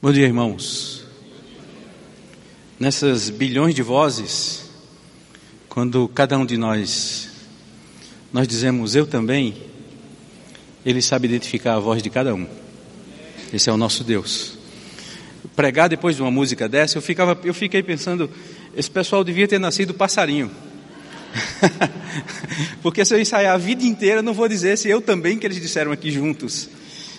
Bom dia, irmãos. Nessas bilhões de vozes, quando cada um de nós nós dizemos eu também, ele sabe identificar a voz de cada um. Esse é o nosso Deus. Pregar depois de uma música dessa, eu ficava eu fiquei pensando, esse pessoal devia ter nascido passarinho. Porque se eu ensaiar a vida inteira, não vou dizer se eu também que eles disseram aqui juntos.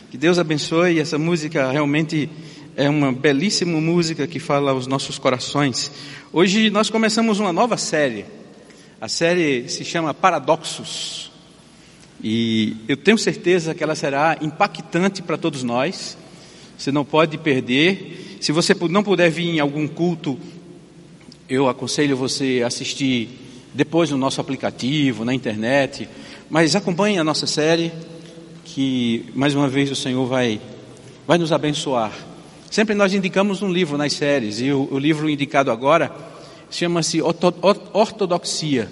Que Deus abençoe essa música realmente é uma belíssima música que fala aos nossos corações. Hoje nós começamos uma nova série. A série se chama Paradoxos. E eu tenho certeza que ela será impactante para todos nós. Você não pode perder. Se você não puder vir em algum culto, eu aconselho você a assistir depois no nosso aplicativo, na internet. Mas acompanhe a nossa série, que mais uma vez o Senhor vai, vai nos abençoar Sempre nós indicamos um livro nas séries, e o, o livro indicado agora chama-se Ortodoxia.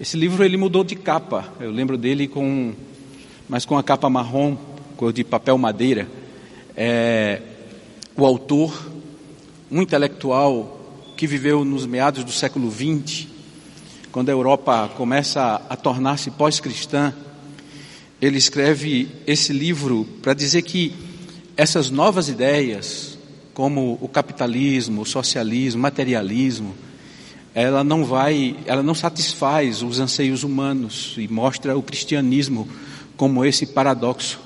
Esse livro ele mudou de capa. Eu lembro dele com, mas com a capa marrom, cor de papel madeira. É, o autor, um intelectual que viveu nos meados do século XX, quando a Europa começa a tornar-se pós-cristã, ele escreve esse livro para dizer que essas novas ideias, como o capitalismo, o socialismo, o materialismo, ela não vai, ela não satisfaz os anseios humanos e mostra o cristianismo como esse paradoxo.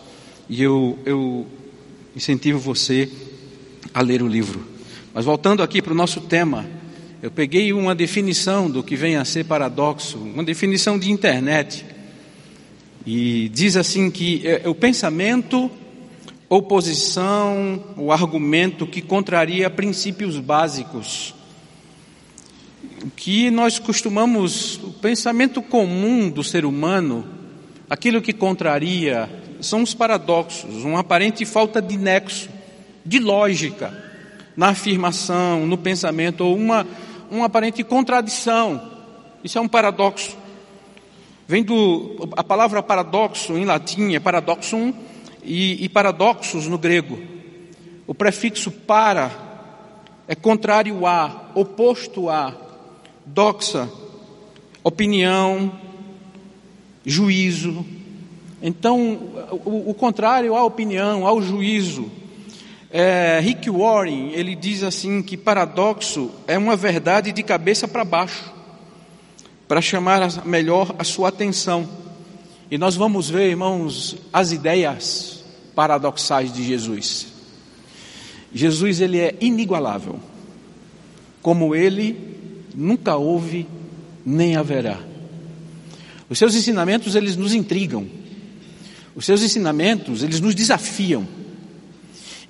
E eu, eu incentivo você a ler o livro. Mas voltando aqui para o nosso tema, eu peguei uma definição do que vem a ser paradoxo, uma definição de internet. E diz assim que é, é o pensamento oposição, o argumento que contraria princípios básicos. O que nós costumamos, o pensamento comum do ser humano, aquilo que contraria, são os paradoxos, uma aparente falta de nexo, de lógica na afirmação, no pensamento, ou uma, uma aparente contradição. Isso é um paradoxo. Vem do. A palavra paradoxo em latim é paradoxum e, e paradoxos no grego. O prefixo para é contrário a, oposto a, doxa, opinião, juízo. Então, o, o contrário à opinião, ao juízo. É, Rick Warren, ele diz assim que paradoxo é uma verdade de cabeça para baixo, para chamar melhor a sua atenção. E nós vamos ver, irmãos, as ideias paradoxais de Jesus. Jesus ele é inigualável. Como ele nunca houve nem haverá. Os seus ensinamentos eles nos intrigam. Os seus ensinamentos eles nos desafiam.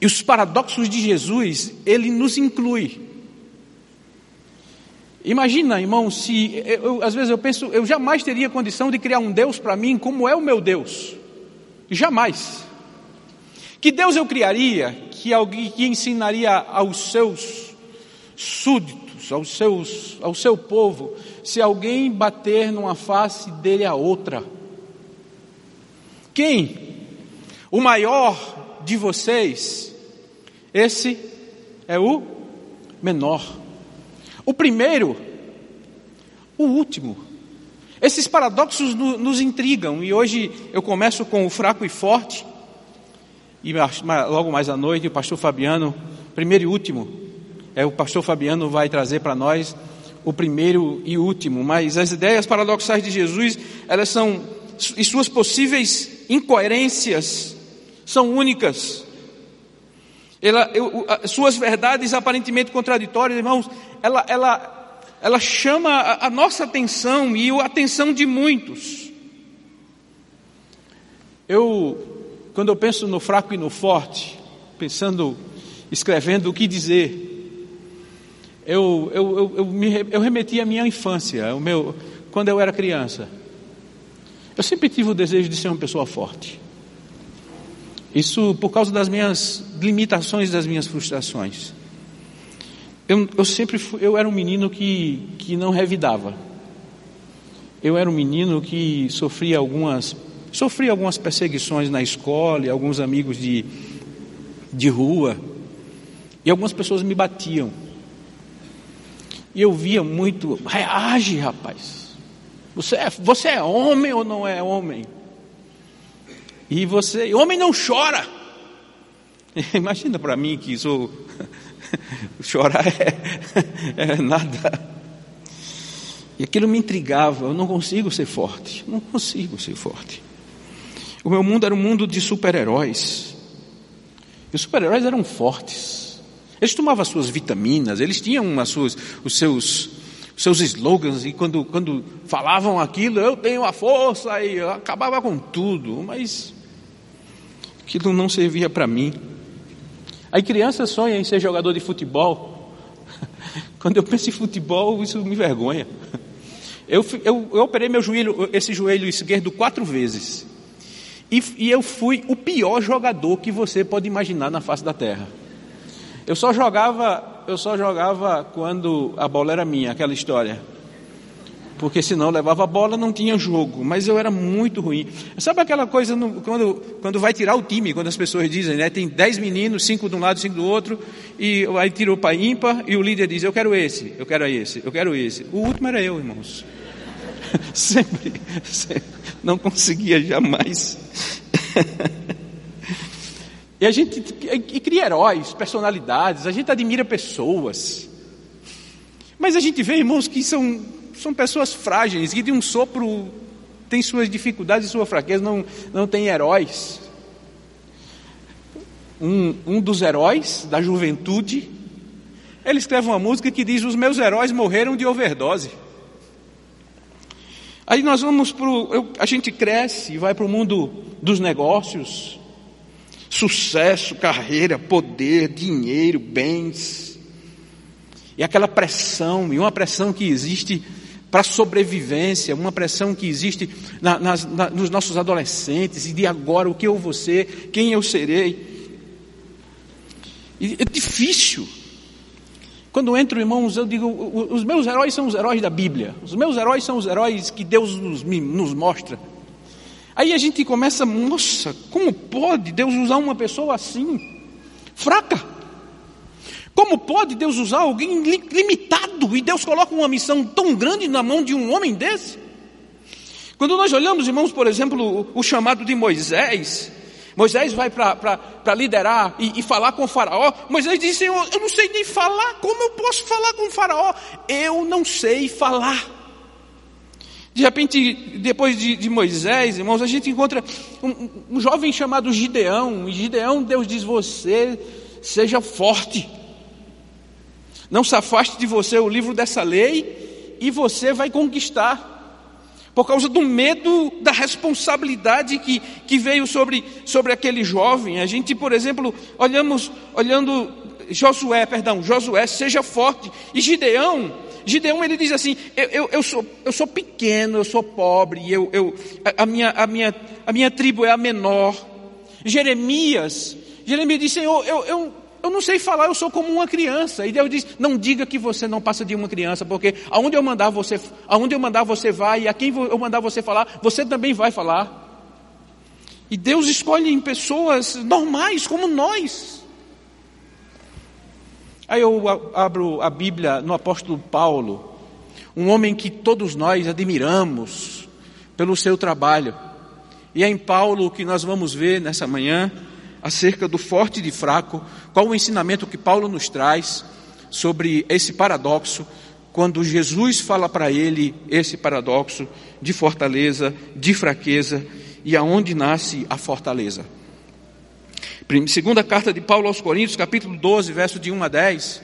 E os paradoxos de Jesus, ele nos inclui. Imagina, irmão, se eu, às vezes eu penso, eu jamais teria condição de criar um Deus para mim como é o meu Deus. Jamais. Que Deus eu criaria que alguém que ensinaria aos seus súditos, aos seus, ao seu povo, se alguém bater numa face dele a outra? Quem? O maior de vocês? Esse é o menor. O primeiro, o último. Esses paradoxos no, nos intrigam e hoje eu começo com o fraco e forte e logo mais à noite o pastor Fabiano, primeiro e último, é o pastor Fabiano vai trazer para nós o primeiro e último, mas as ideias paradoxais de Jesus, elas são e suas possíveis incoerências são únicas. Ela, eu, suas verdades aparentemente contraditórias, irmãos, ela, ela, ela chama a, a nossa atenção e a atenção de muitos. Eu, quando eu penso no fraco e no forte, pensando, escrevendo o que dizer, eu, eu, eu, eu, me, eu remeti à minha infância, o meu, quando eu era criança. Eu sempre tive o desejo de ser uma pessoa forte. Isso por causa das minhas limitações, das minhas frustrações. Eu, eu sempre fui, eu era um menino que, que não revidava. Eu era um menino que sofria algumas, sofria algumas perseguições na escola, alguns amigos de, de rua. E algumas pessoas me batiam. E eu via muito, reage, rapaz. Você é, você é homem ou não é homem? E você, homem não chora. Imagina para mim que sou chorar é, é, nada. E aquilo me intrigava, eu não consigo ser forte, não consigo ser forte. O meu mundo era um mundo de super-heróis. E os super-heróis eram fortes. Eles tomavam as suas vitaminas, eles tinham as suas, os seus, os seus slogans, e quando, quando falavam aquilo, eu tenho a força, e acabava com tudo, mas aquilo não servia para mim. Aí criança sonha em ser jogador de futebol. Quando eu penso em futebol, isso me vergonha. Eu, eu, eu operei meu joelho, esse joelho esquerdo quatro vezes. E, e eu fui o pior jogador que você pode imaginar na face da terra. Eu só jogava, eu só jogava quando a bola era minha, aquela história porque senão levava a bola, não tinha jogo. Mas eu era muito ruim. Sabe aquela coisa no, quando, quando vai tirar o time, quando as pessoas dizem, né? Tem dez meninos, cinco de um lado, cinco do outro, e aí tirou para ímpar, e o líder diz, eu quero esse, eu quero esse, eu quero esse. O último era eu, irmãos. sempre, sempre, não conseguia jamais. e a gente e cria heróis, personalidades, a gente admira pessoas. Mas a gente vê, irmãos, que são são pessoas frágeis, que de um sopro tem suas dificuldades e sua fraqueza, não, não tem heróis. Um, um dos heróis da juventude, ele escreve uma música que diz: Os meus heróis morreram de overdose. Aí nós vamos para a gente cresce e vai para o mundo dos negócios, sucesso, carreira, poder, dinheiro, bens, e aquela pressão, e uma pressão que existe para a sobrevivência, uma pressão que existe na, nas, na, nos nossos adolescentes, e de agora o que eu vou ser, quem eu serei. E é difícil. Quando entro, irmãos, eu digo: os meus heróis são os heróis da Bíblia, os meus heróis são os heróis que Deus nos, nos mostra. Aí a gente começa, nossa, como pode Deus usar uma pessoa assim, fraca? Como pode Deus usar alguém limitado e Deus coloca uma missão tão grande na mão de um homem desse? Quando nós olhamos, irmãos, por exemplo, o, chamado de Moisés, Moisés vai para liderar e, e, falar com o Faraó. Moisés diz: Senhor, eu não sei nem falar, como eu posso falar com o Faraó? Eu não sei falar. De repente, depois de, de Moisés, irmãos, a gente encontra um, um jovem chamado Gideão, e Gideão, Deus diz: Você seja forte. Não se afaste de você o livro dessa lei e você vai conquistar. Por causa do medo da responsabilidade que, que veio sobre, sobre aquele jovem. A gente, por exemplo, olhamos, olhando Josué, perdão, Josué, seja forte. E Gideão, Gideão ele diz assim: eu, eu, eu, sou, eu sou pequeno, eu sou pobre, eu, eu, a, minha, a, minha, a minha tribo é a menor. Jeremias, Jeremias diz: Senhor, eu, eu, eu não sei falar, eu sou como uma criança. E Deus diz: não diga que você não passa de uma criança, porque aonde eu mandar você, aonde eu mandar você vai, e a quem eu mandar você falar, você também vai falar. E Deus escolhe em pessoas normais como nós. Aí eu abro a Bíblia no apóstolo Paulo, um homem que todos nós admiramos pelo seu trabalho. E é em Paulo que nós vamos ver nessa manhã acerca do forte e de fraco, qual o ensinamento que Paulo nos traz sobre esse paradoxo, quando Jesus fala para ele esse paradoxo de fortaleza, de fraqueza e aonde nasce a fortaleza. Segunda carta de Paulo aos Coríntios, capítulo 12, verso de 1 a 10,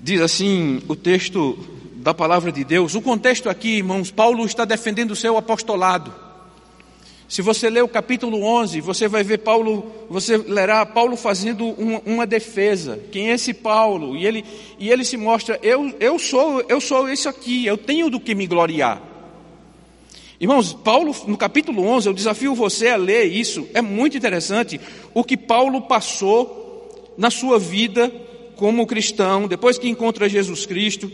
diz assim o texto da palavra de Deus. O contexto aqui, irmãos, Paulo está defendendo o seu apostolado. Se você ler o capítulo 11, você vai ver Paulo, você lerá Paulo fazendo uma, uma, defesa. Quem é esse Paulo? E ele, e ele se mostra, eu, eu sou, eu sou esse aqui, eu tenho do que me gloriar. Irmãos, Paulo, no capítulo 11, eu desafio você a ler isso, é muito interessante o que Paulo passou na sua vida como cristão, depois que encontra Jesus Cristo.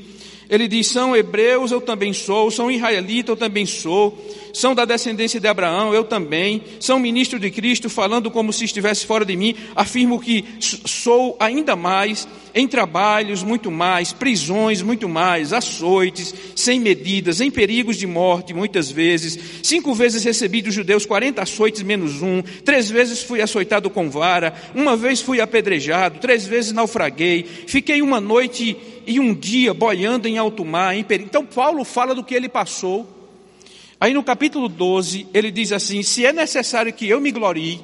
Ele diz: são hebreus, eu também sou, são israelitas, eu também sou, são da descendência de Abraão, eu também, são ministro de Cristo, falando como se estivesse fora de mim, afirmo que sou ainda mais, em trabalhos muito mais, prisões muito mais, açoites, sem medidas, em perigos de morte muitas vezes, cinco vezes recebi dos judeus quarenta açoites menos um, três vezes fui açoitado com vara, uma vez fui apedrejado, três vezes naufraguei, fiquei uma noite e um dia boiando em alto mar. Em. Então, Paulo fala do que ele passou. Aí no capítulo 12, ele diz assim: Se é necessário que eu me glorie,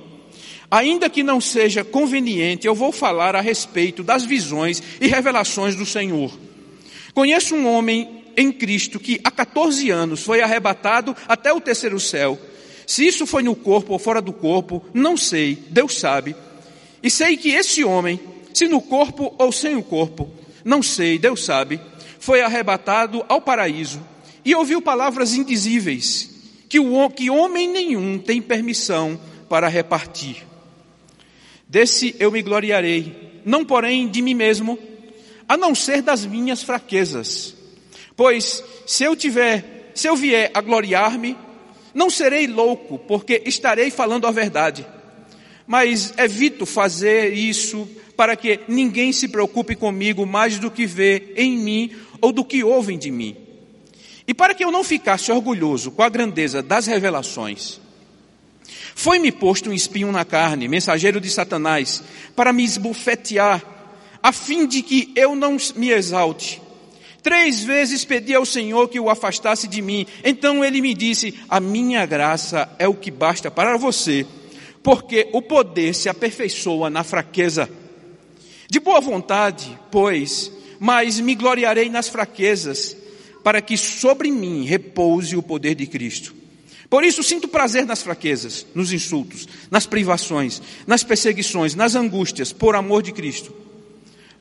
ainda que não seja conveniente, eu vou falar a respeito das visões e revelações do Senhor. Conheço um homem em Cristo que há 14 anos foi arrebatado até o terceiro céu. Se isso foi no corpo ou fora do corpo, não sei, Deus sabe. E sei que esse homem, se no corpo ou sem o corpo, não sei, Deus sabe, foi arrebatado ao paraíso e ouviu palavras indizíveis que, o, que homem nenhum tem permissão para repartir. Desse eu me gloriarei, não porém de mim mesmo, a não ser das minhas fraquezas. Pois se eu tiver, se eu vier a gloriar-me, não serei louco, porque estarei falando a verdade. Mas evito fazer isso para que ninguém se preocupe comigo mais do que vê em mim ou do que ouvem de mim. E para que eu não ficasse orgulhoso com a grandeza das revelações, foi-me posto um espinho na carne, mensageiro de Satanás, para me esbufetear, a fim de que eu não me exalte. Três vezes pedi ao Senhor que o afastasse de mim. Então ele me disse: A minha graça é o que basta para você, porque o poder se aperfeiçoa na fraqueza. De boa vontade, pois, mas me gloriarei nas fraquezas, para que sobre mim repouse o poder de Cristo. Por isso sinto prazer nas fraquezas, nos insultos, nas privações, nas perseguições, nas angústias, por amor de Cristo.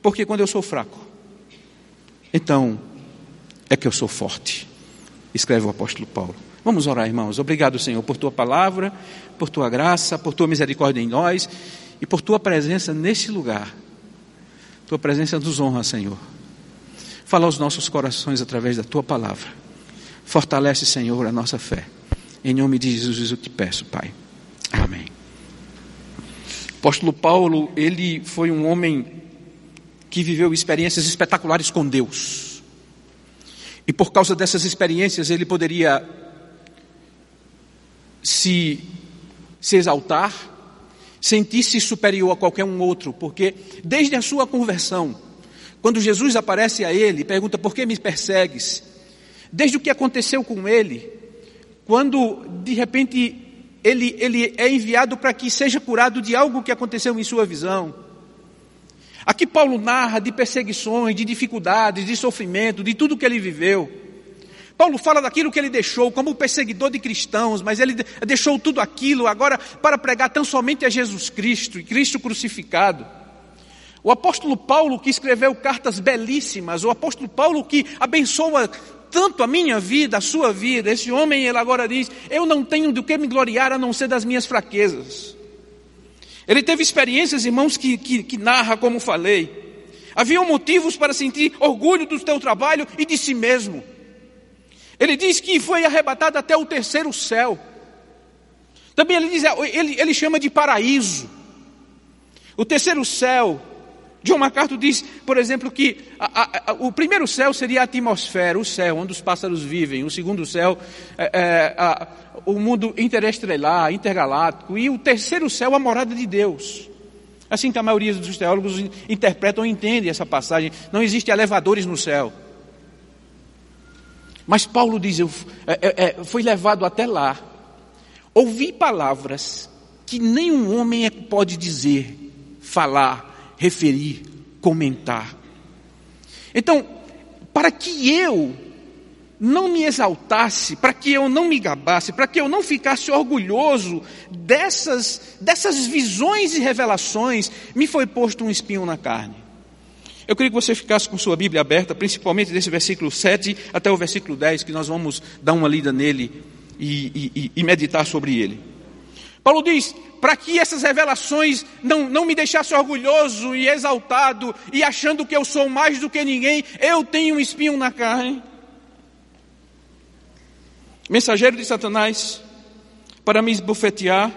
Porque quando eu sou fraco, então é que eu sou forte, escreve o apóstolo Paulo. Vamos orar, irmãos. Obrigado, Senhor, por tua palavra, por tua graça, por tua misericórdia em nós e por tua presença neste lugar. Tua presença nos honra, Senhor. Fala aos nossos corações através da tua palavra. Fortalece, Senhor, a nossa fé. Em nome de Jesus eu te peço, Pai. Amém. Apóstolo Paulo, ele foi um homem que viveu experiências espetaculares com Deus. E por causa dessas experiências, ele poderia se, se exaltar, sentir-se superior a qualquer um outro, porque desde a sua conversão, quando Jesus aparece a ele, pergunta: Por que me persegues? Desde o que aconteceu com ele, quando de repente ele, ele é enviado para que seja curado de algo que aconteceu em sua visão. Aqui Paulo narra de perseguições, de dificuldades, de sofrimento, de tudo que ele viveu. Paulo fala daquilo que ele deixou como perseguidor de cristãos, mas ele deixou tudo aquilo agora para pregar tão somente a Jesus Cristo e Cristo crucificado. O apóstolo Paulo que escreveu cartas belíssimas, o apóstolo Paulo que abençoa tanto a minha vida, a sua vida, esse homem ele agora diz: Eu não tenho do que me gloriar a não ser das minhas fraquezas. Ele teve experiências, irmãos, que, que, que narra, como falei. Havia motivos para sentir orgulho do teu trabalho e de si mesmo. Ele diz que foi arrebatado até o terceiro céu. Também ele diz, ele, ele chama de paraíso. O terceiro céu. John MacArthur diz, por exemplo, que a, a, a, o primeiro céu seria a atmosfera, o céu, onde os pássaros vivem. O segundo céu, é, é, o mundo interestrelar, intergaláctico. E o terceiro céu, a morada de Deus. Assim que a maioria dos teólogos interpretam e entendem essa passagem. Não existem elevadores no céu. Mas Paulo diz: eu, é, é, é, foi levado até lá, ouvi palavras que nenhum homem é pode dizer, falar, referir, comentar. Então, para que eu não me exaltasse, para que eu não me gabasse, para que eu não ficasse orgulhoso dessas, dessas visões e revelações, me foi posto um espinho na carne. Eu queria que você ficasse com sua Bíblia aberta, principalmente desse versículo 7 até o versículo 10, que nós vamos dar uma lida nele e, e, e meditar sobre ele. Paulo diz: para que essas revelações não, não me deixassem orgulhoso e exaltado e achando que eu sou mais do que ninguém, eu tenho um espinho na carne. Mensageiro de Satanás, para me esbofetear,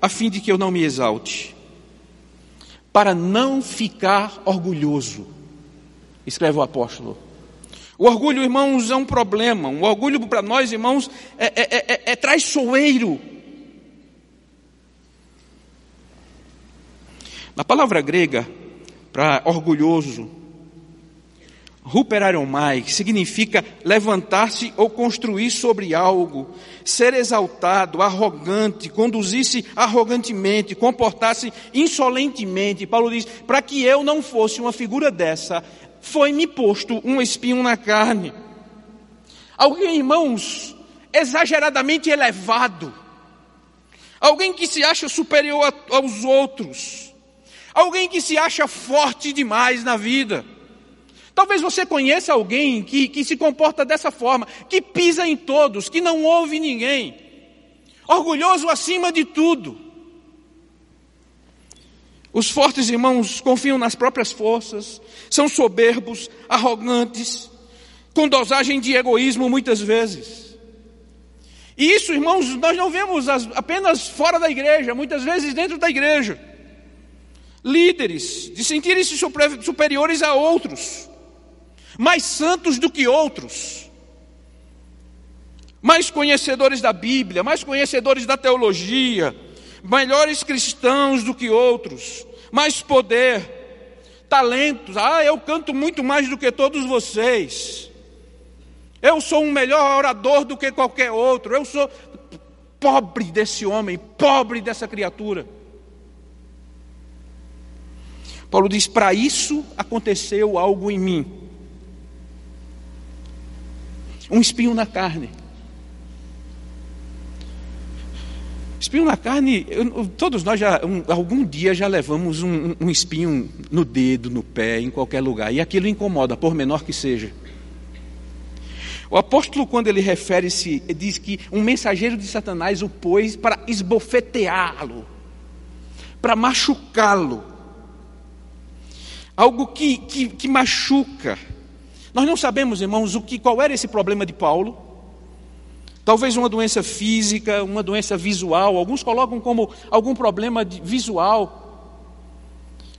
a fim de que eu não me exalte, para não ficar orgulhoso, escreve o apóstolo. O orgulho, irmãos, é um problema. O orgulho para nós, irmãos, é, é, é, é traiçoeiro. A palavra grega para orgulhoso, ruperaromai, significa levantar-se ou construir sobre algo, ser exaltado, arrogante, conduzir-se arrogantemente, comportar-se insolentemente. Paulo diz: para que eu não fosse uma figura dessa, foi-me posto um espinho na carne. Alguém, irmãos, exageradamente elevado, alguém que se acha superior aos outros Alguém que se acha forte demais na vida. Talvez você conheça alguém que, que se comporta dessa forma, que pisa em todos, que não ouve ninguém, orgulhoso acima de tudo. Os fortes irmãos confiam nas próprias forças, são soberbos, arrogantes, com dosagem de egoísmo muitas vezes. E isso, irmãos, nós não vemos apenas fora da igreja, muitas vezes dentro da igreja líderes, de sentirem-se superiores a outros, mais santos do que outros, mais conhecedores da Bíblia, mais conhecedores da teologia, melhores cristãos do que outros, mais poder, talentos. Ah, eu canto muito mais do que todos vocês. Eu sou um melhor orador do que qualquer outro. Eu sou pobre desse homem, pobre dessa criatura. Paulo diz: para isso aconteceu algo em mim. Um espinho na carne. Espinho na carne, eu, todos nós já, um, algum dia já levamos um, um espinho no dedo, no pé, em qualquer lugar, e aquilo incomoda, por menor que seja. O apóstolo, quando ele refere-se, diz que um mensageiro de Satanás o pôs para esbofeteá-lo, para machucá-lo algo que, que, que machuca. Nós não sabemos, irmãos, o que, qual era esse problema de Paulo. Talvez uma doença física, uma doença visual, alguns colocam como algum problema visual,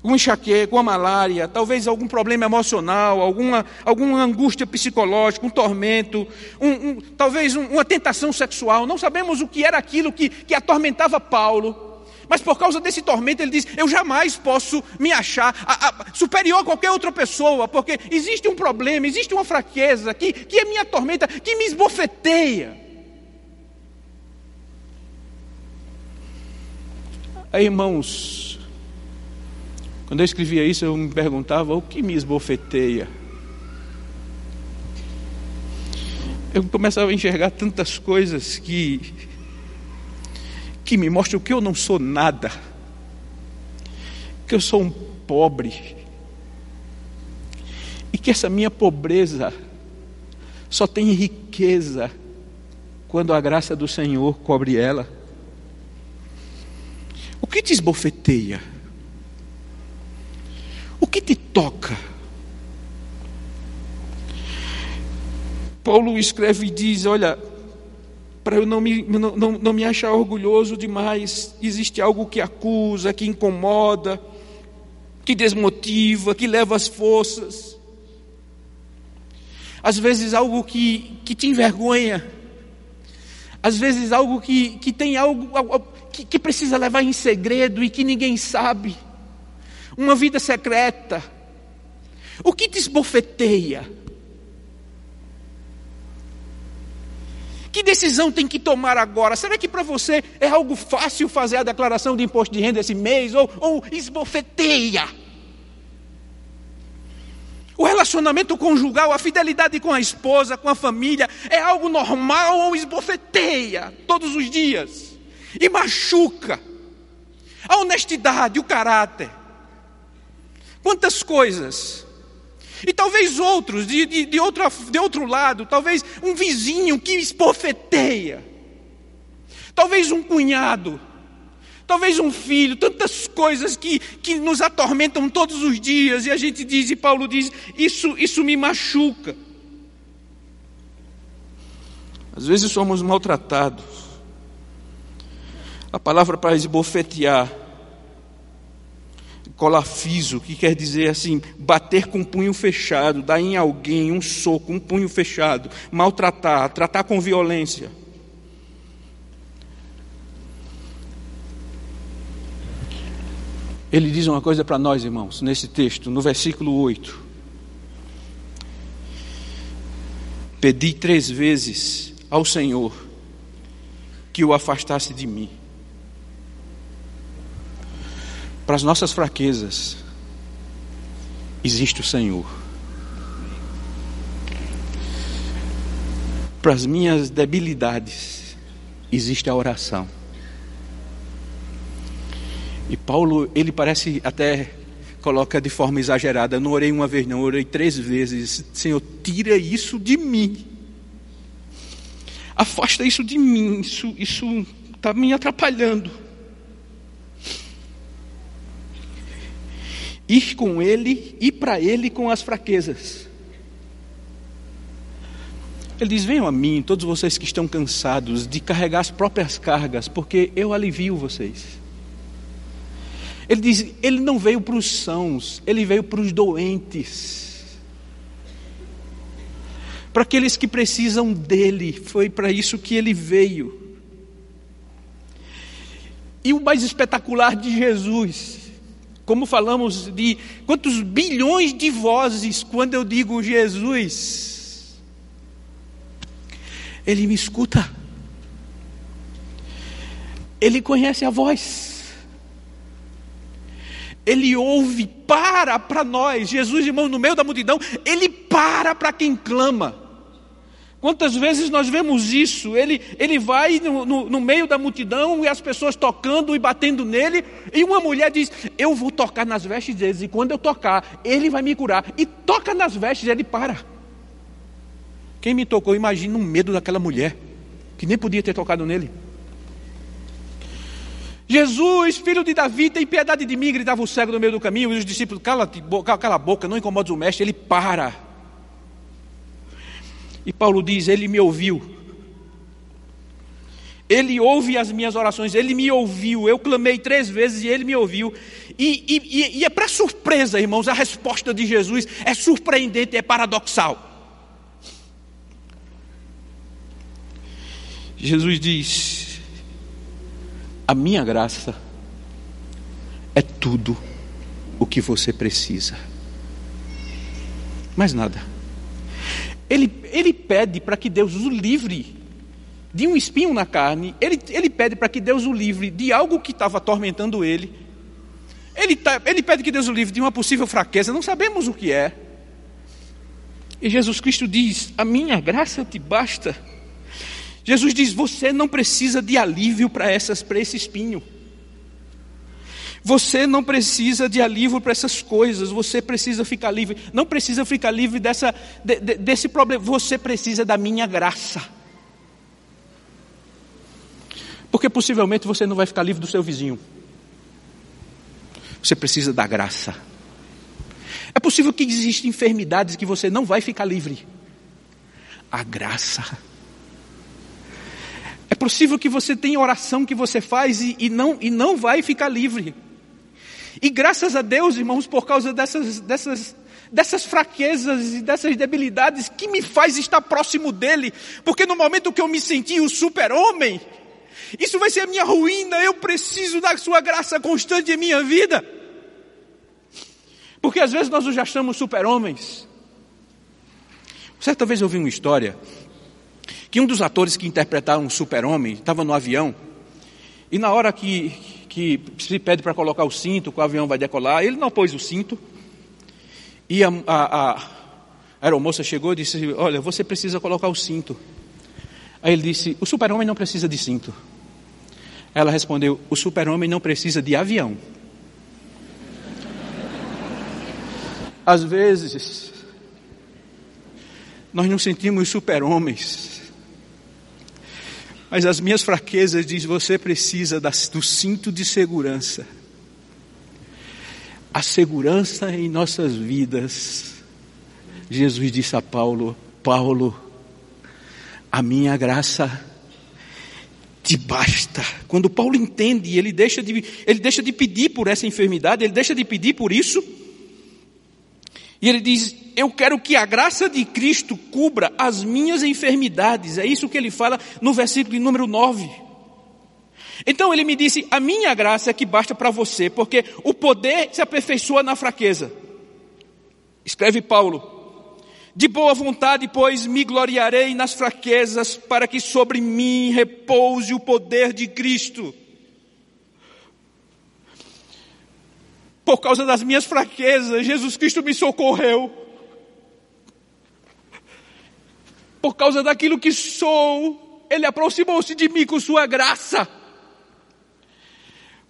um enxaqueca, uma malária, talvez algum problema emocional, alguma, alguma angústia psicológica, um tormento, um, um, talvez um, uma tentação sexual. Não sabemos o que era aquilo que, que atormentava Paulo. Mas por causa desse tormento, ele diz: Eu jamais posso me achar a, a, superior a qualquer outra pessoa, porque existe um problema, existe uma fraqueza que, que é minha tormenta, que me esbofeteia. Aí, irmãos, quando eu escrevia isso, eu me perguntava: o que me esbofeteia? Eu começava a enxergar tantas coisas que que me mostre que eu não sou nada, que eu sou um pobre, e que essa minha pobreza só tem riqueza quando a graça do Senhor cobre ela. O que te esbofeteia? O que te toca? Paulo escreve e diz: Olha, para eu não me, não, não, não me achar orgulhoso demais. Existe algo que acusa, que incomoda, que desmotiva, que leva as forças. Às vezes algo que, que te envergonha. Às vezes algo que, que tem algo, algo que, que precisa levar em segredo e que ninguém sabe. Uma vida secreta. O que te esbofeteia? Que decisão tem que tomar agora? Será que para você é algo fácil fazer a declaração de imposto de renda esse mês? Ou, ou esbofeteia? O relacionamento conjugal, a fidelidade com a esposa, com a família, é algo normal ou esbofeteia todos os dias? E machuca. A honestidade, o caráter. Quantas coisas e talvez outros, de, de, de, outra, de outro lado, talvez um vizinho que espofeteia. Talvez um cunhado. talvez um filho, tantas coisas que, que nos atormentam todos os dias, e a gente diz, e Paulo diz: Isso, isso me machuca. Às vezes somos maltratados. A palavra para esbofetear, colafiso, que quer dizer assim, bater com um punho fechado, dar em alguém um soco, um punho fechado, maltratar, tratar com violência. Ele diz uma coisa para nós, irmãos, nesse texto, no versículo 8. Pedi três vezes ao Senhor que o afastasse de mim. Para as nossas fraquezas, existe o Senhor. Para as minhas debilidades, existe a oração. E Paulo, ele parece até coloca de forma exagerada, não orei uma vez, não, orei três vezes. Senhor, tira isso de mim. Afasta isso de mim, isso isso está me atrapalhando. Ir com ele, ir para ele com as fraquezas. Ele diz: Venham a mim, todos vocês que estão cansados de carregar as próprias cargas, porque eu alivio vocês. Ele diz: Ele não veio para os sãos, ele veio para os doentes. Para aqueles que precisam dele, foi para isso que ele veio. E o mais espetacular de Jesus, como falamos de quantos bilhões de vozes quando eu digo Jesus, ele me escuta, ele conhece a voz. Ele ouve, para para nós. Jesus, irmão, no meio da multidão, ele para para quem clama. Quantas vezes nós vemos isso? Ele, ele vai no, no, no, meio da multidão e as pessoas tocando e batendo nele, e uma mulher diz: Eu vou tocar nas vestes deles, e quando eu tocar, ele vai me curar. E toca nas vestes, ele para. Quem me tocou, imagina o medo daquela mulher, que nem podia ter tocado nele. Jesus, filho de Davi, tem piedade de mim, gritava o cego no meio do caminho, e os discípulos, cala, cala a boca, não incomodes o mestre, ele para. E Paulo diz: Ele me ouviu. Ele ouve as minhas orações, ele me ouviu. Eu clamei três vezes e ele me ouviu. E, e, e é para surpresa, irmãos, a resposta de Jesus é surpreendente, é paradoxal. Jesus diz: a minha graça é tudo o que você precisa. Mais nada. Ele, ele pede para que Deus o livre de um espinho na carne, ele, ele pede para que Deus o livre de algo que estava atormentando ele. Ele, tá, ele pede que Deus o livre de uma possível fraqueza, não sabemos o que é. E Jesus Cristo diz: A minha graça te basta. Jesus diz: Você não precisa de alívio para esse espinho. Você não precisa de alívio para essas coisas, você precisa ficar livre. Não precisa ficar livre dessa, de, de, desse problema, você precisa da minha graça. Porque possivelmente você não vai ficar livre do seu vizinho. Você precisa da graça. É possível que existam enfermidades que você não vai ficar livre. A graça possível que você tenha oração que você faz e, e, não, e não vai ficar livre. E graças a Deus, irmãos, por causa dessas, dessas, dessas fraquezas e dessas debilidades que me faz estar próximo dele, porque no momento que eu me senti o super-homem, isso vai ser a minha ruína, eu preciso da sua graça constante em minha vida. Porque às vezes nós já achamos super-homens. Certa vez eu ouvi uma história que um dos atores que interpretaram o super-homem estava no avião, e na hora que, que se pede para colocar o cinto, que o avião vai decolar, ele não pôs o cinto, e a, a, a aeromoça chegou e disse, olha, você precisa colocar o cinto. Aí ele disse, o super-homem não precisa de cinto. Ela respondeu, o super-homem não precisa de avião. Às vezes, nós nos sentimos super-homens Mas as minhas fraquezas diz você precisa do cinto de segurança. A segurança em nossas vidas. Jesus disse a Paulo: Paulo, a minha graça te basta. Quando Paulo entende, ele deixa de, ele deixa de pedir por essa enfermidade, ele deixa de pedir por isso. E ele diz: Eu quero que a graça de Cristo cubra as minhas enfermidades. É isso que ele fala no versículo número 9. Então ele me disse: A minha graça é que basta para você, porque o poder se aperfeiçoa na fraqueza. Escreve Paulo. De boa vontade, pois, me gloriarei nas fraquezas, para que sobre mim repouse o poder de Cristo. Por causa das minhas fraquezas, Jesus Cristo me socorreu. Por causa daquilo que sou, Ele aproximou-se de mim com Sua graça.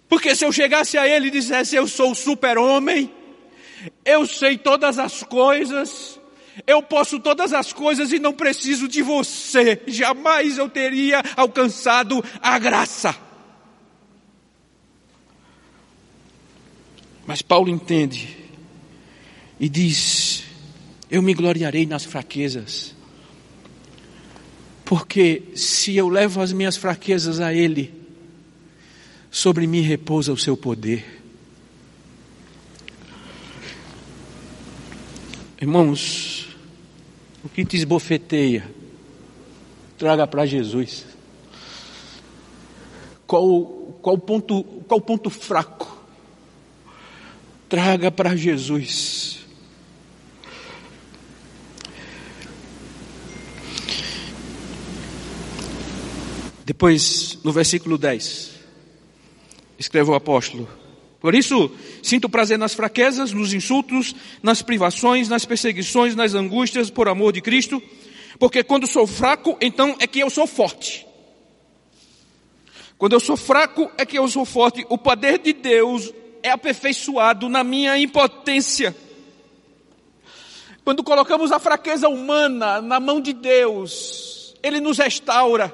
Porque se eu chegasse a Ele e dissesse, eu sou o super-homem, eu sei todas as coisas, eu posso todas as coisas e não preciso de você. Jamais eu teria alcançado a graça. Mas Paulo entende e diz: Eu me gloriarei nas fraquezas, porque se eu levo as minhas fraquezas a Ele, sobre mim repousa o seu poder. Irmãos, o que te esbofeteia, traga para Jesus. Qual, qual, ponto, qual ponto fraco? Traga para Jesus. Depois, no versículo 10, escreve o apóstolo: por isso, sinto prazer nas fraquezas, nos insultos, nas privações, nas perseguições, nas angústias por amor de Cristo, porque quando sou fraco, então é que eu sou forte. Quando eu sou fraco, é que eu sou forte. O poder de Deus é aperfeiçoado na minha impotência. Quando colocamos a fraqueza humana na mão de Deus, Ele nos restaura,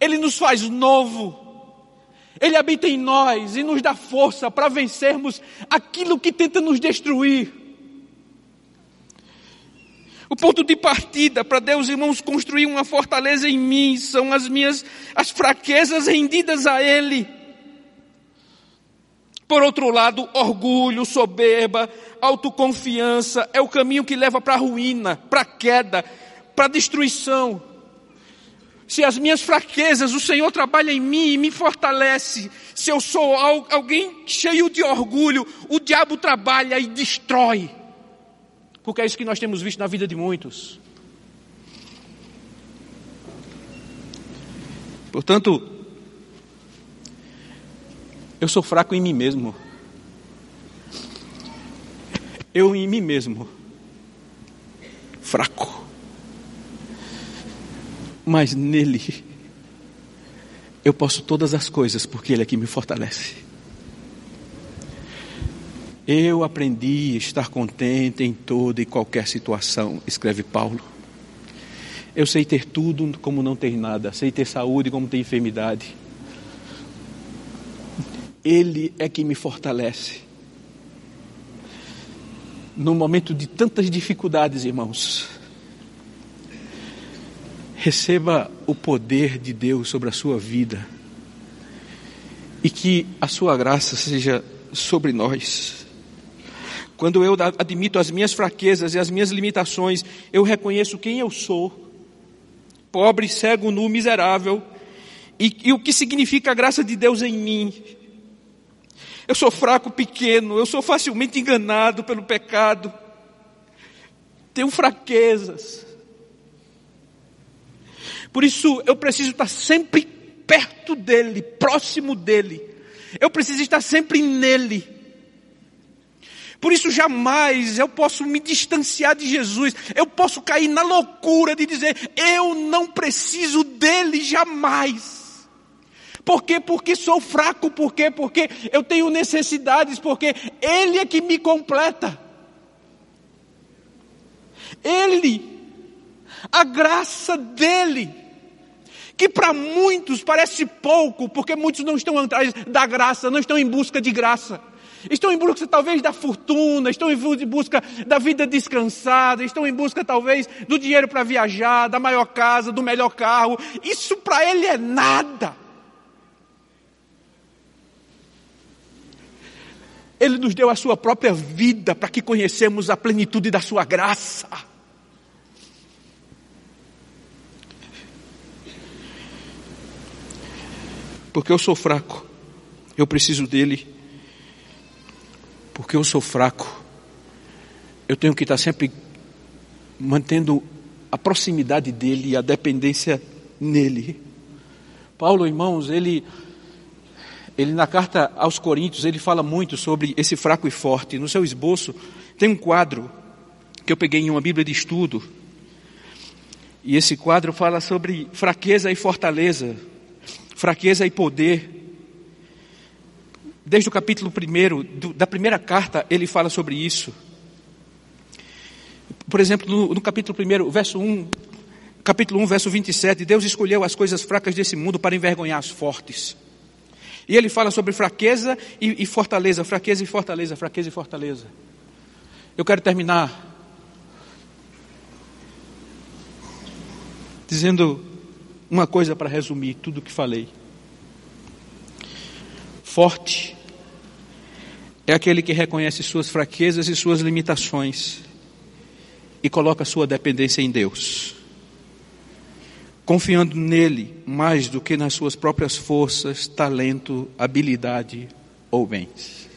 Ele nos faz novo, ele habita em nós e nos dá força para vencermos aquilo que tenta nos destruir. O ponto de partida para Deus, irmãos, construir uma fortaleza em mim são as minhas as fraquezas rendidas a Ele. Por outro lado, orgulho, soberba, autoconfiança é o caminho que leva para a ruína, para a queda, para a destruição se as minhas fraquezas, o Senhor trabalha em mim e me fortalece. Se eu sou alguém cheio de orgulho, o diabo trabalha e destrói. Porque é isso que nós temos visto na vida de muitos. Portanto, eu sou fraco em mim mesmo. Eu em mim mesmo. Fraco mas nele eu posso todas as coisas porque Ele é que me fortalece. Eu aprendi a estar contente em toda e qualquer situação, escreve Paulo. Eu sei ter tudo como não ter nada, sei ter saúde como ter enfermidade. Ele é que me fortalece. No momento de tantas dificuldades, irmãos, receba o poder de Deus sobre a sua vida e que a sua graça seja sobre nós. Quando eu admito as minhas fraquezas e as minhas limitações, eu reconheço quem eu sou, pobre, cego, nu, miserável, e, e o que significa a graça de Deus em mim. Eu sou fraco, pequeno, eu sou facilmente enganado pelo pecado, tenho fraquezas, por isso eu preciso estar sempre perto dele, próximo dele. Eu preciso estar sempre nele. Por isso jamais eu posso me distanciar de Jesus. Eu posso cair na loucura de dizer, eu não preciso dele jamais. Por quê? Porque sou fraco, por quê? Porque eu tenho necessidades, porque Ele é que me completa. Ele, a graça dEle, que para muitos parece pouco, porque muitos não estão atrás da graça, não estão em busca de graça. Estão em busca talvez da fortuna, estão em busca da vida descansada, estão em busca talvez do dinheiro para viajar, da maior casa, do melhor carro. Isso para ele é nada. Ele nos deu a sua própria vida para que conhecemos a plenitude da sua graça. Porque eu sou fraco, eu preciso dele. Porque eu sou fraco, eu tenho que estar sempre mantendo a proximidade dele e a dependência nele. Paulo, irmãos, ele ele na carta aos Coríntios, ele fala muito sobre esse fraco e forte. No seu esboço tem um quadro que eu peguei em uma Bíblia de estudo. E esse quadro fala sobre fraqueza e fortaleza, fraqueza e poder. Desde o capítulo 1 da primeira carta, ele fala sobre isso. Por exemplo, no, no capítulo 1, verso 1, capítulo 1, verso 27, Deus escolheu as coisas fracas desse mundo para envergonhar as fortes. E ele fala sobre fraqueza e, e fortaleza, fraqueza e fortaleza, fraqueza e fortaleza. Eu quero terminar dizendo uma coisa para resumir tudo o que falei. Forte é aquele que reconhece suas fraquezas e suas limitações e coloca sua dependência em Deus confiando nele mais do que nas suas próprias forças, talento, habilidade ou bens.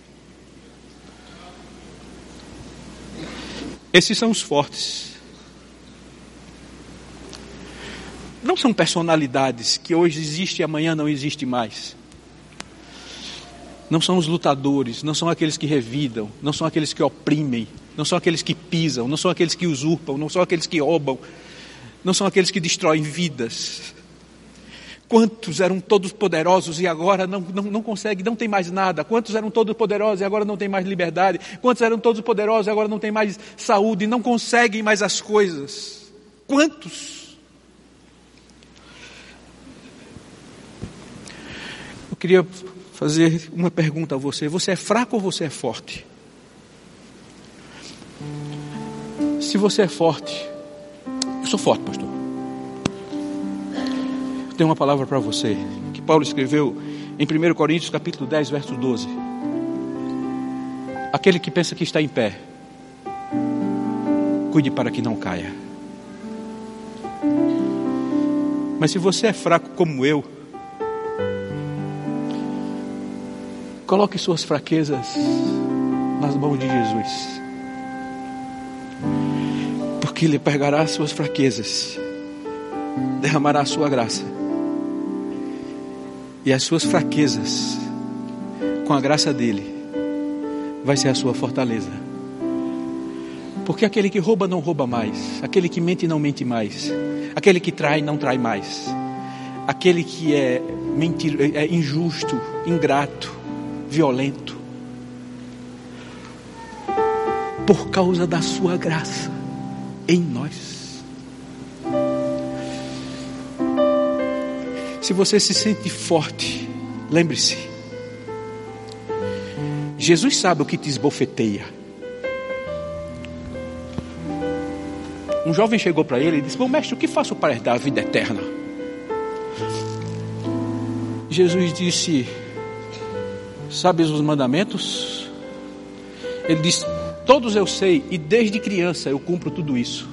Esses são os fortes. Não são personalidades que hoje existe e amanhã não existe mais. Não são os lutadores, não são aqueles que revidam, não são aqueles que oprimem, não são aqueles que pisam, não são aqueles que usurpam, não são aqueles que roubam, não são aqueles que destroem vidas. Quantos eram todos poderosos e agora não, não, não conseguem, não tem mais nada? Quantos eram todos poderosos e agora não tem mais liberdade? Quantos eram todos poderosos e agora não tem mais saúde, não conseguem mais as coisas? Quantos? Eu queria fazer uma pergunta a você: você é fraco ou você é forte? Se você é forte, sou forte, pastor. Tenho uma palavra para você, que Paulo escreveu em 1 Coríntios capítulo 10, verso 12. Aquele que pensa que está em pé, cuide para que não caia. Mas se você é fraco como eu, coloque suas fraquezas nas mãos de Jesus que Ele pegará as suas fraquezas, derramará a sua graça, e as suas fraquezas, com a graça dEle, vai ser a sua fortaleza. Porque aquele que rouba não rouba mais, aquele que mente não mente mais, aquele que trai não trai mais, aquele que é, mentir, é injusto, ingrato, violento, por causa da sua graça em nós. Se você se sente forte, lembre-se, Jesus sabe o que te esbofeteia. Um jovem chegou para ele e disse: Bom, mestre, o que faço para herdar a vida eterna? Jesus disse: Sabes os mandamentos? Ele disse: Todos eu sei, e desde criança eu cumpro tudo isso.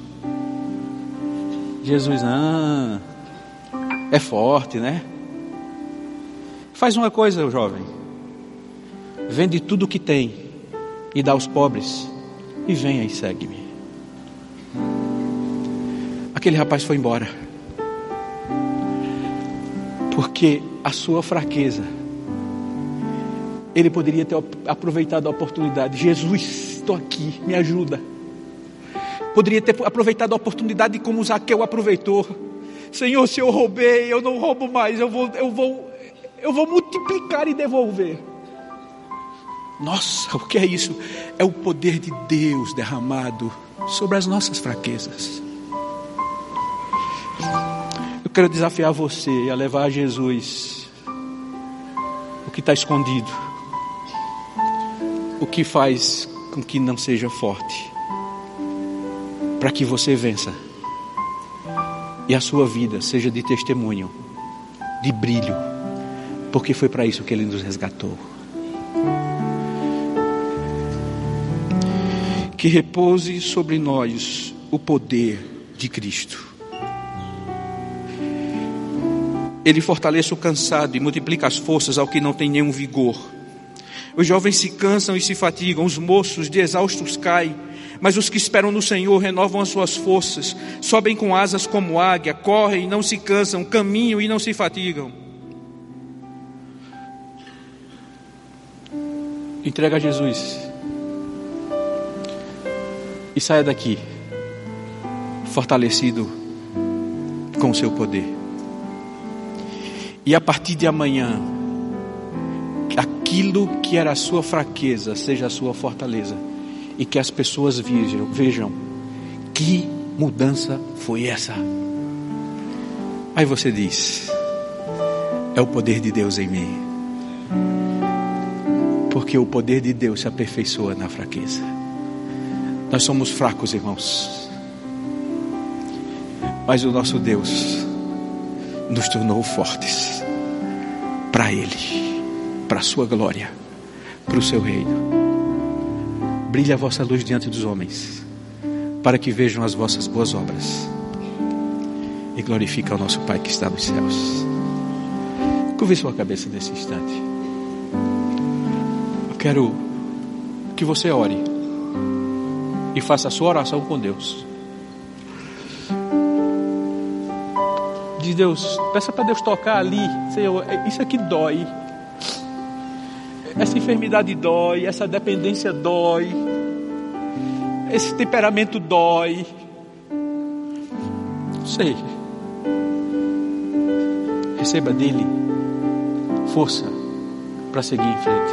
Jesus, ah, é forte, né? Faz uma coisa, jovem. Vende tudo o que tem e dá aos pobres, e venha e segue-me. Aquele rapaz foi embora, porque a sua fraqueza ele poderia ter aproveitado a oportunidade. Jesus, estou aqui, me ajuda. Poderia ter aproveitado a oportunidade como Zaqueu aproveitou. Senhor, se eu roubei, eu não roubo mais, eu vou, eu vou, eu vou multiplicar e devolver. Nossa, o que é isso? É o poder de Deus derramado sobre as nossas fraquezas. Eu quero desafiar você a levar a Jesus o que está escondido, o que faz com que não seja forte, para que você vença e a sua vida seja de testemunho, de brilho, porque foi para isso que Ele nos resgatou. Que repouse sobre nós o poder de Cristo. Ele fortalece o cansado e multiplica as forças ao que não tem nenhum vigor. Os jovens se cansam e se fatigam, os moços de exaustos caem, mas os que esperam no Senhor renovam as suas forças, sobem com asas como águia, correm e não se cansam, caminham e não se fatigam. Entrega a Jesus e saia daqui fortalecido com o seu poder. E a partir de amanhã, aquilo que era a sua fraqueza seja a sua fortaleza. E que as pessoas vejam, vejam que mudança foi essa. Aí você diz: é o poder de Deus em mim. Porque o poder de Deus se aperfeiçoa na fraqueza. Nós somos fracos, irmãos. Mas o nosso Deus nos tornou fortes para Ele, para a Sua glória, para o Seu reino. Brilhe a vossa luz diante dos homens, para que vejam as vossas boas obras e glorifique ao nosso Pai que está nos céus. Curve sua cabeça nesse instante. Eu quero que você ore e faça a sua oração com Deus. de Deus, peça para Deus tocar ali, Senhor, é, isso aqui dói. Enfermidade dói, essa dependência dói, esse temperamento dói. Sei. Receba dele força para seguir em frente.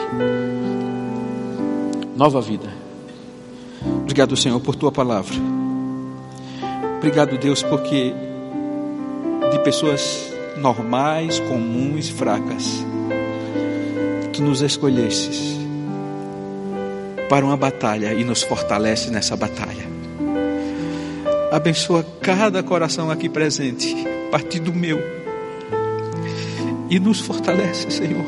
Nova vida. Obrigado, Senhor, por tua palavra. Obrigado, Deus, porque de pessoas normais, comuns, fracas. Tu nos escolhesses para uma batalha e nos fortalece nessa batalha. Abençoa cada coração aqui presente, a partir do meu, e nos fortalece, Senhor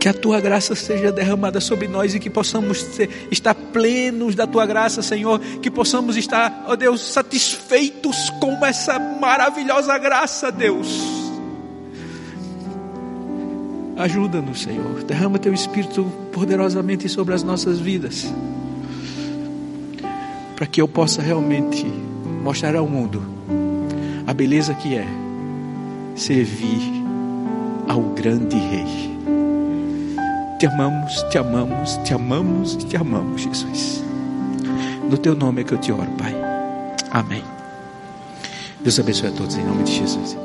Que a tua graça seja derramada sobre nós e que possamos ser, estar plenos da tua graça, Senhor. Que possamos estar, ó oh Deus, satisfeitos com essa maravilhosa graça, Deus. Ajuda-nos, Senhor. Derrama teu Espírito poderosamente sobre as nossas vidas. Para que eu possa realmente mostrar ao mundo a beleza que é servir ao grande Rei. Te amamos, te amamos, te amamos e te amamos, Jesus. No teu nome é que eu te oro, Pai. Amém. Deus abençoe a todos em nome de Jesus.